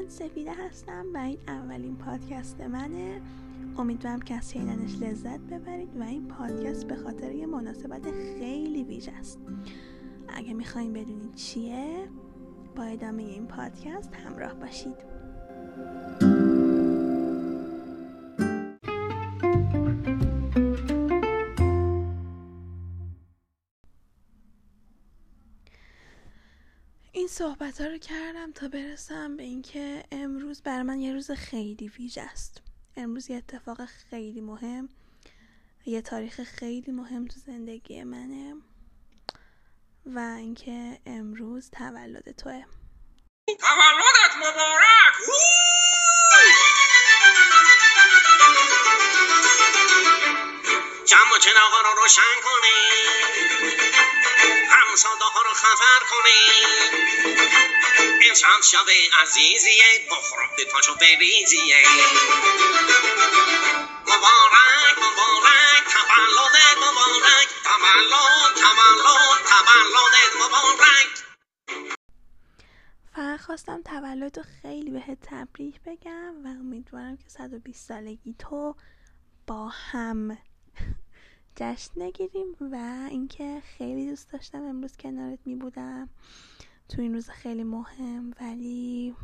من سفیده هستم و این اولین پادکست منه. امیدوارم که از شنیدنش لذت ببرید و این پادکست به خاطر یه مناسبت خیلی ویژه است. اگه می‌خواین بدونید چیه با ادامه این پادکست همراه باشید. صحبت ها رو کردم تا برسم به اینکه امروز بر من یه روز خیلی ویژه است. امروز یه اتفاق خیلی مهم یه تاریخ خیلی مهم تو زندگی منه و اینکه امروز تولد توه. تولدت مبارک! جمع چراغا رو روشن کنید همساده ها رو خبر کنید امشب شب عزیزیه بخورم به پاشو بریزیه مبارک مبارک تولد مبارک تولد تولد تولد مبارک. فقط خواستم تولد رو خیلی بهت تبریک بگم و امیدوارم که 120 سالگی تو با هم جشن نگیریم و اینکه خیلی دوست داشتم امروز کنارت می بودم تو این روز خیلی مهم ولی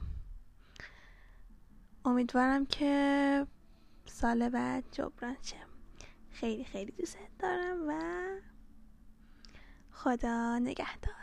امیدوارم که سال بعد جبران شه خیلی خیلی دوست دارم و خدا نگهدار.